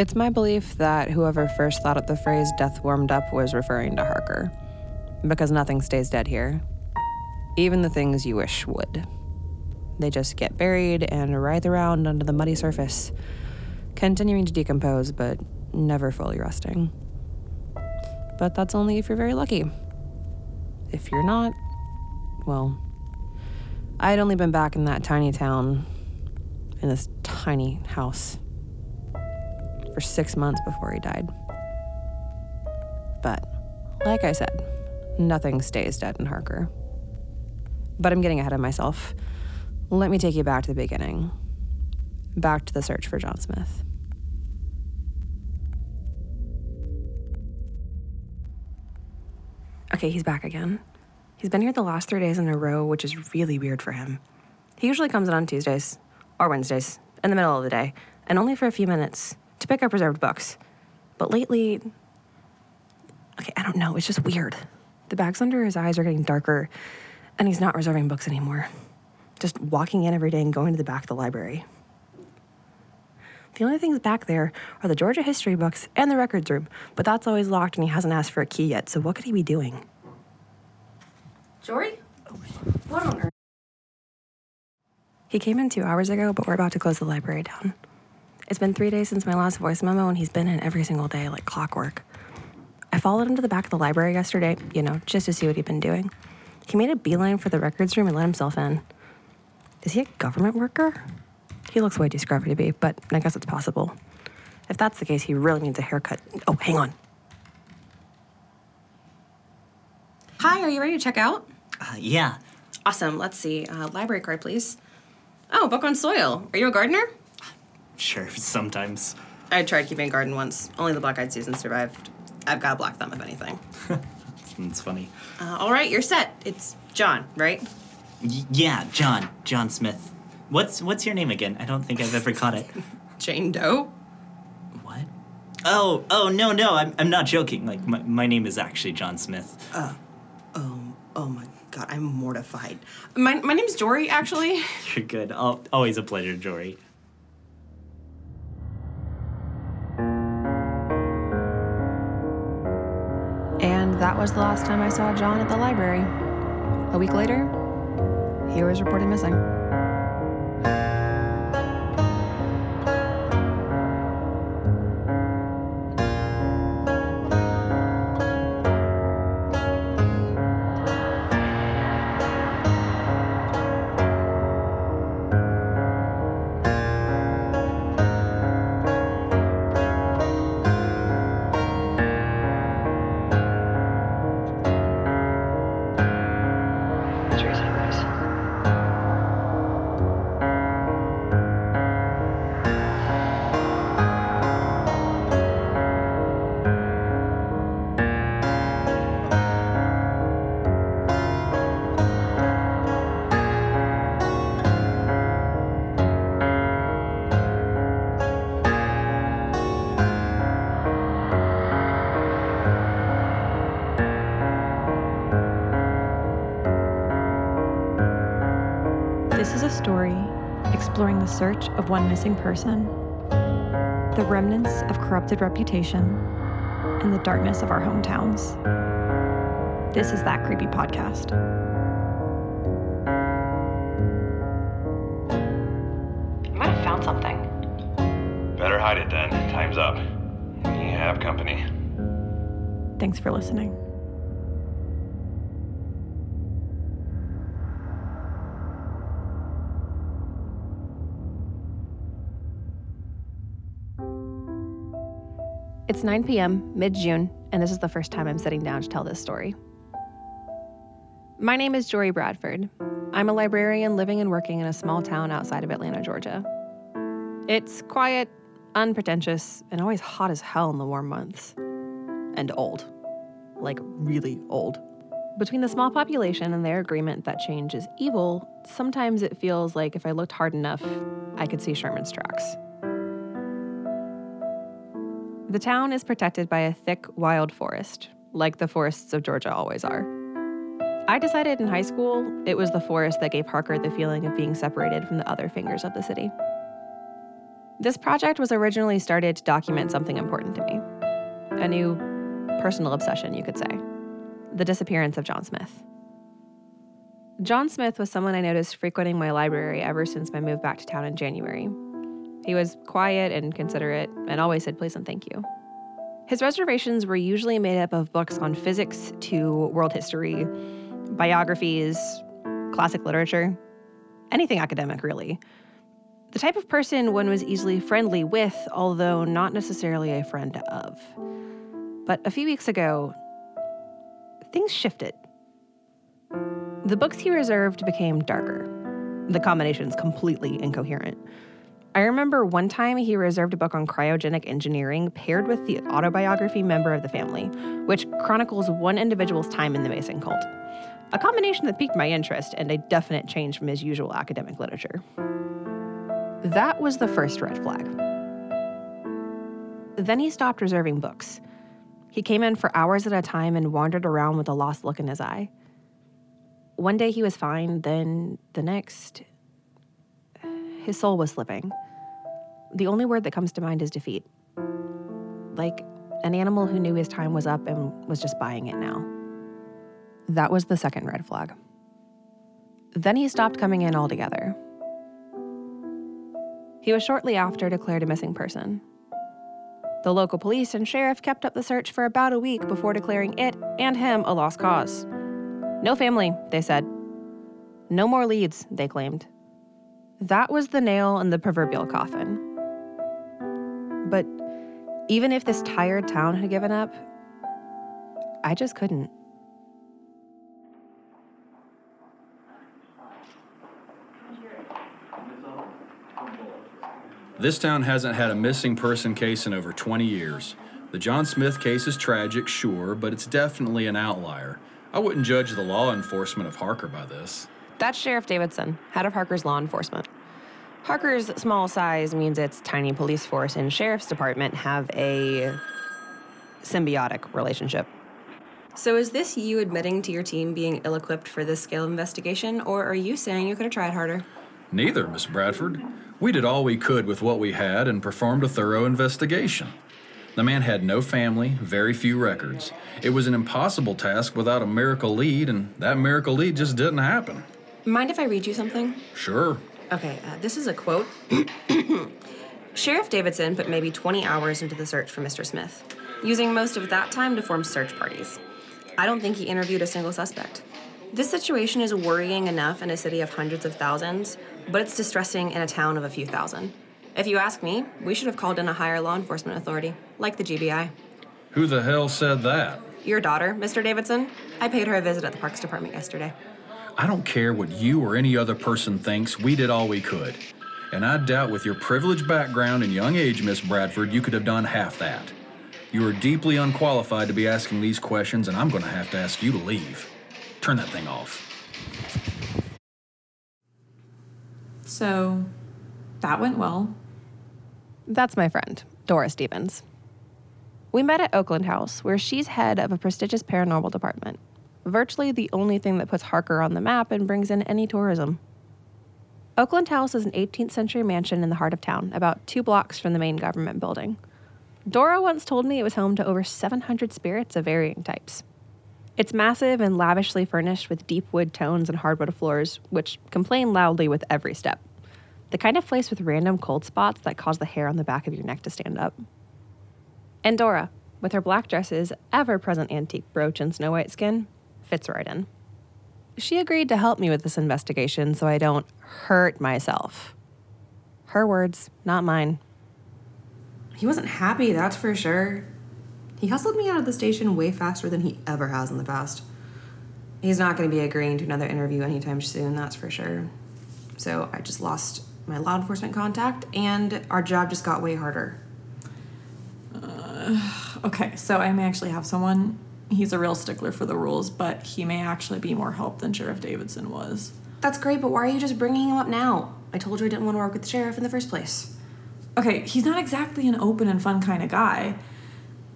It's my belief that whoever first thought up the phrase death warmed up was referring to Harker. Because nothing stays dead here. Even the things you wish would. They just get buried and writhe around under the muddy surface, continuing to decompose but never fully rusting. But that's only if you're very lucky. If you're not, well, I'd only been back in that tiny town, in this tiny house, for six months before he died. But, like I said, nothing stays dead in Harker. But I'm getting ahead of myself. Let me take you back to the beginning. Back to the search for John Smith. Okay, he's back again. He's been here the last three days in a row, which is really weird for him. He usually comes in on Tuesdays or Wednesdays in the middle of the day, and only for a few minutes to pick up reserved books. But lately, okay, I don't know, it's just weird. The bags under his eyes are getting darker, and he's not reserving books anymore. Just walking in every day and going to the back of the library. The only things back there are the Georgia history books and the records room, but that's always locked and he hasn't asked for a key yet, so what could he be doing? Jory? What on earth? He came in two hours ago, but we're about to close the library down. It's been three days since my last voice memo, and he's been in every single day like clockwork. I followed him to the back of the library yesterday, you know, just to see what he'd been doing. He made a beeline for the records room and let himself in. Is he a government worker? He looks way too scruffy to be, but I guess it's possible. If that's the case, he really needs a haircut. Oh, hang on. Hi, are you ready to check out? Uh, yeah. Awesome. Let's see. Uh, library card, please. Oh, book on soil. Are you a gardener? Sure, sometimes. I tried keeping a garden once. Only the black-eyed Susan survived. I've got a black thumb, if anything. It's funny. Uh, all right, you're set. It's John, right? Y- yeah, John. John Smith. What's what's your name again? I don't think I've ever caught it. Jane Doe? What? Oh, oh no, no, I'm, I'm not joking. Like my, my name is actually John Smith. Oh, oh my god, I'm mortified. My, my name's Jory, actually. You're good. Al always a pleasure, Jory. That was the last time I saw John at the library. A week later, he was reported missing. Exploring the search of one missing person, the remnants of corrupted reputation, and the darkness of our hometowns. This is That Creepy Podcast. I might have found something. Better hide it then. Time's up. You have company. Thanks for listening. It's 9 p.m., mid June, and this is the first time I'm sitting down to tell this story. My name is Jory Bradford. I'm a librarian living and working in a small town outside of Atlanta, Georgia. It's quiet, unpretentious, and always hot as hell in the warm months. And old. Like, really old. Between the small population and their agreement that change is evil, sometimes it feels like if I looked hard enough, I could see Sherman's tracks. The town is protected by a thick, wild forest, like the forests of Georgia always are. I decided in high school it was the forest that gave Harker the feeling of being separated from the other fingers of the city. This project was originally started to document something important to me a new personal obsession, you could say the disappearance of John Smith. John Smith was someone I noticed frequenting my library ever since my move back to town in January. He was quiet and considerate and always said please and thank you. His reservations were usually made up of books on physics to world history, biographies, classic literature, anything academic, really. The type of person one was easily friendly with, although not necessarily a friend of. But a few weeks ago, things shifted. The books he reserved became darker. The combinations completely incoherent. I remember one time he reserved a book on cryogenic engineering paired with the autobiography member of the family, which chronicles one individual's time in the Manson cult. A combination that piqued my interest and a definite change from his usual academic literature. That was the first red flag. Then he stopped reserving books. He came in for hours at a time and wandered around with a lost look in his eye. One day he was fine, then the next, his soul was slipping. The only word that comes to mind is defeat. Like an animal who knew his time was up and was just buying it now. That was the second red flag. Then he stopped coming in altogether. He was shortly after declared a missing person. The local police and sheriff kept up the search for about a week before declaring it and him a lost cause. No family, they said. No more leads, they claimed. That was the nail in the proverbial coffin. But even if this tired town had given up, I just couldn't. This town hasn't had a missing person case in over 20 years. The John Smith case is tragic, sure, but it's definitely an outlier. I wouldn't judge the law enforcement of Harker by this. That's Sheriff Davidson, head of Harker's law enforcement. Harker's small size means its tiny police force and sheriff's department have a symbiotic relationship. So, is this you admitting to your team being ill equipped for this scale of investigation, or are you saying you could have tried harder? Neither, Miss Bradford. We did all we could with what we had and performed a thorough investigation. The man had no family, very few records. It was an impossible task without a miracle lead, and that miracle lead just didn't happen. Mind if I read you something? Sure. Okay, uh, this is a quote. Sheriff Davidson put maybe 20 hours into the search for Mr. Smith, using most of that time to form search parties. I don't think he interviewed a single suspect. This situation is worrying enough in a city of hundreds of thousands, but it's distressing in a town of a few thousand. If you ask me, we should have called in a higher law enforcement authority, like the GBI. Who the hell said that? Your daughter, Mr. Davidson. I paid her a visit at the Parks Department yesterday. I don't care what you or any other person thinks, we did all we could. And I doubt with your privileged background and young age, Miss Bradford, you could have done half that. You are deeply unqualified to be asking these questions, and I'm going to have to ask you to leave. Turn that thing off. So that went well. That's my friend, Dora Stevens. We met at Oakland House, where she's head of a prestigious paranormal department. Virtually the only thing that puts Harker on the map and brings in any tourism. Oakland House is an 18th century mansion in the heart of town, about two blocks from the main government building. Dora once told me it was home to over 700 spirits of varying types. It's massive and lavishly furnished with deep wood tones and hardwood floors, which complain loudly with every step. The kind of place with random cold spots that cause the hair on the back of your neck to stand up. And Dora, with her black dresses, ever present antique brooch, and snow white skin, fits right in. She agreed to help me with this investigation so I don't hurt myself. Her words, not mine. He wasn't happy, that's for sure. He hustled me out of the station way faster than he ever has in the past. He's not going to be agreeing to another interview anytime soon, that's for sure. So I just lost my law enforcement contact, and our job just got way harder. Uh, okay, so I may actually have someone. He's a real stickler for the rules, but he may actually be more help than Sheriff Davidson was. That's great, but why are you just bringing him up now? I told you I didn't want to work with the sheriff in the first place. Okay, he's not exactly an open and fun kind of guy.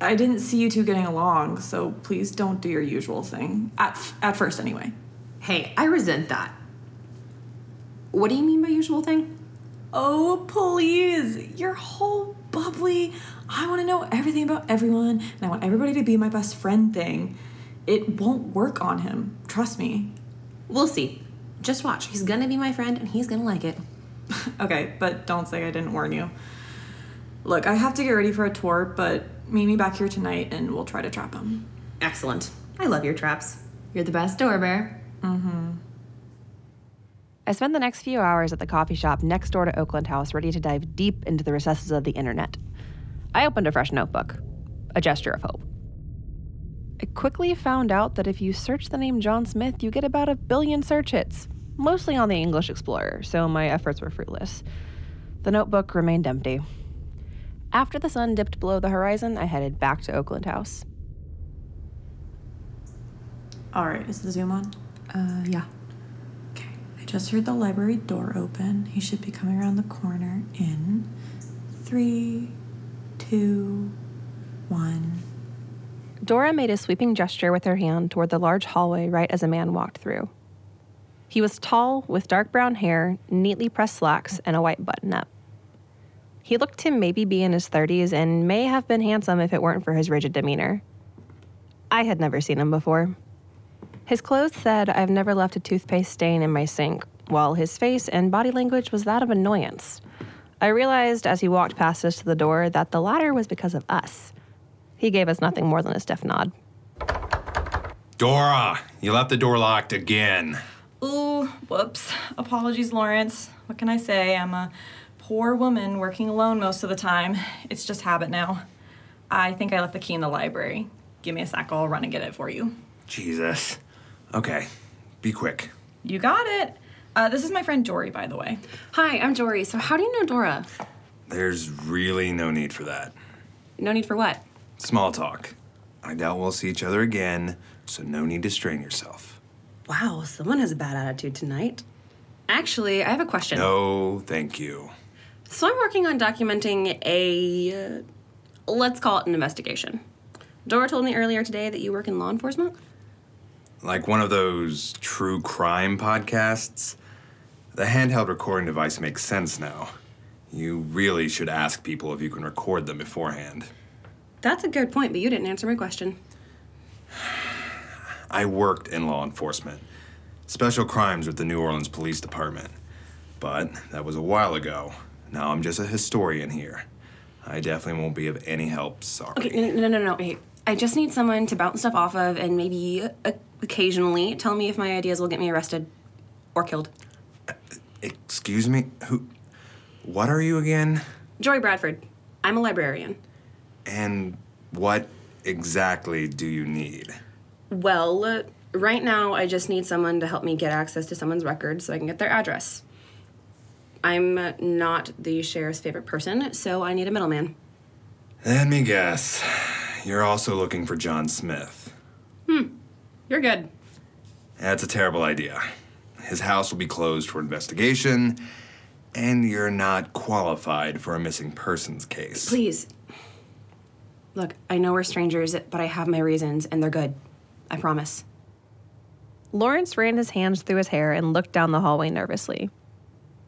I didn't see you two getting along, so please don't do your usual thing. At, f- at first, anyway. Hey, I resent that. What do you mean by usual thing? Oh, please. You're whole bubbly. I want to know everything about everyone, and I want everybody to be my best friend thing. It won't work on him. Trust me. We'll see. Just watch. He's gonna be my friend and he's gonna like it. Okay, but don't say I didn't warn you. Look, I have to get ready for a tour, but meet me back here tonight and we'll try to trap him. Excellent. I love your traps. You're the best door bear. Mm-hmm. I spent the next few hours at the coffee shop next door to Oakland House, ready to dive deep into the recesses of the internet. I opened a fresh notebook, a gesture of hope. I quickly found out that if you search the name John Smith, you get about a billion search hits, mostly on the English Explorer, so my efforts were fruitless. The notebook remained empty. After the sun dipped below the horizon, I headed back to Oakland House. All right, is the Zoom on? Uh, yeah. Just heard the library door open. He should be coming around the corner in three, two, one. Dora made a sweeping gesture with her hand toward the large hallway right as a man walked through. He was tall, with dark brown hair, neatly pressed slacks, and a white button up. He looked to maybe be in his 30s and may have been handsome if it weren't for his rigid demeanor. I had never seen him before. His clothes said, I've never left a toothpaste stain in my sink, while his face and body language was that of annoyance. I realized as he walked past us to the door that the latter was because of us. He gave us nothing more than a stiff nod. Dora, you left the door locked again. Ooh, whoops. Apologies, Lawrence. What can I say? I'm a poor woman working alone most of the time. It's just habit now. I think I left the key in the library. Give me a sec, I'll run and get it for you. Jesus. Okay, be quick. You got it. Uh, this is my friend Jory, by the way. Hi, I'm Jory. So, how do you know Dora? There's really no need for that. No need for what? Small talk. I doubt we'll see each other again, so no need to strain yourself. Wow, someone has a bad attitude tonight. Actually, I have a question. No, thank you. So, I'm working on documenting a. Uh, let's call it an investigation. Dora told me earlier today that you work in law enforcement. Like one of those true crime podcasts? The handheld recording device makes sense now. You really should ask people if you can record them beforehand. That's a good point, but you didn't answer my question. I worked in law enforcement, special crimes with the New Orleans Police Department. But that was a while ago. Now I'm just a historian here. I definitely won't be of any help, sorry. Okay, no, no, no, no. Wait. I just need someone to bounce stuff off of and maybe uh, occasionally tell me if my ideas will get me arrested or killed. Excuse me? Who. What are you again? Jory Bradford. I'm a librarian. And what exactly do you need? Well, uh, right now I just need someone to help me get access to someone's records so I can get their address. I'm not the sheriff's favorite person, so I need a middleman. Let me guess. You're also looking for John Smith. Hmm. You're good. That's a terrible idea. His house will be closed for investigation, and you're not qualified for a missing persons case. Please. Look, I know we're strangers, but I have my reasons, and they're good. I promise. Lawrence ran his hands through his hair and looked down the hallway nervously.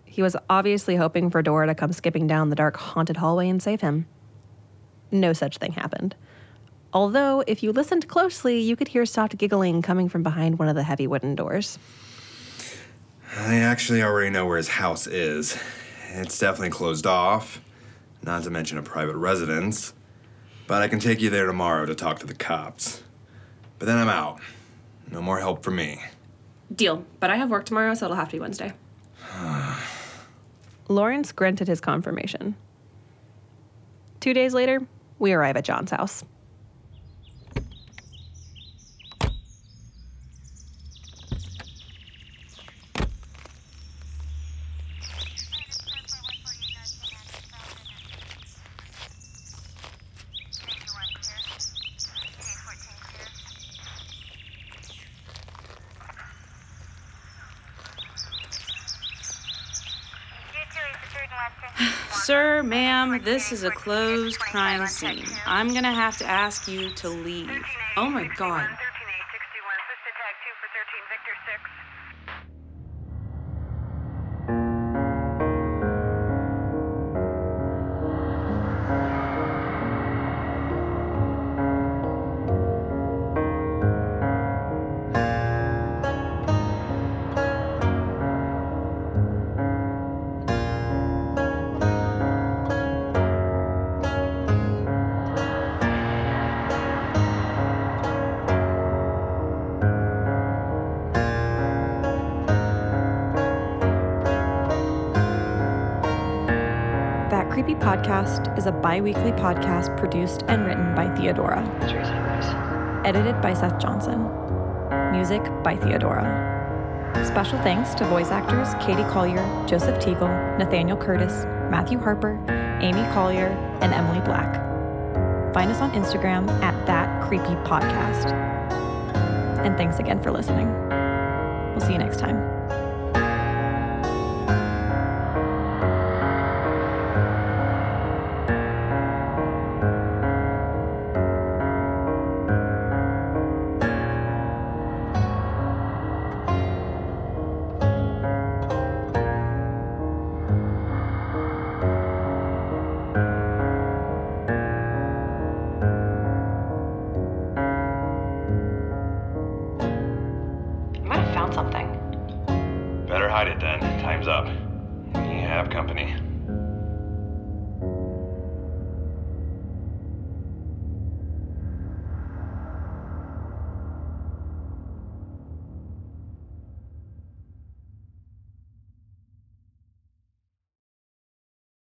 He was obviously hoping for Dora to come skipping down the dark, haunted hallway and save him. No such thing happened. Although, if you listened closely, you could hear soft giggling coming from behind one of the heavy wooden doors. I actually already know where his house is. It's definitely closed off, not to mention a private residence. But I can take you there tomorrow to talk to the cops. But then I'm out. No more help for me. Deal. But I have work tomorrow, so it'll have to be Wednesday. Lawrence grunted his confirmation. Two days later, we arrive at John's house. Sir, ma'am, this is a closed crime scene. I'm gonna have to ask you to leave. Oh my god. Podcast is a bi weekly podcast produced and written by Theodora. Edited by Seth Johnson. Music by Theodora. Special thanks to voice actors Katie Collier, Joseph Teagle, Nathaniel Curtis, Matthew Harper, Amy Collier, and Emily Black. Find us on Instagram at That Creepy Podcast. And thanks again for listening. We'll see you next time.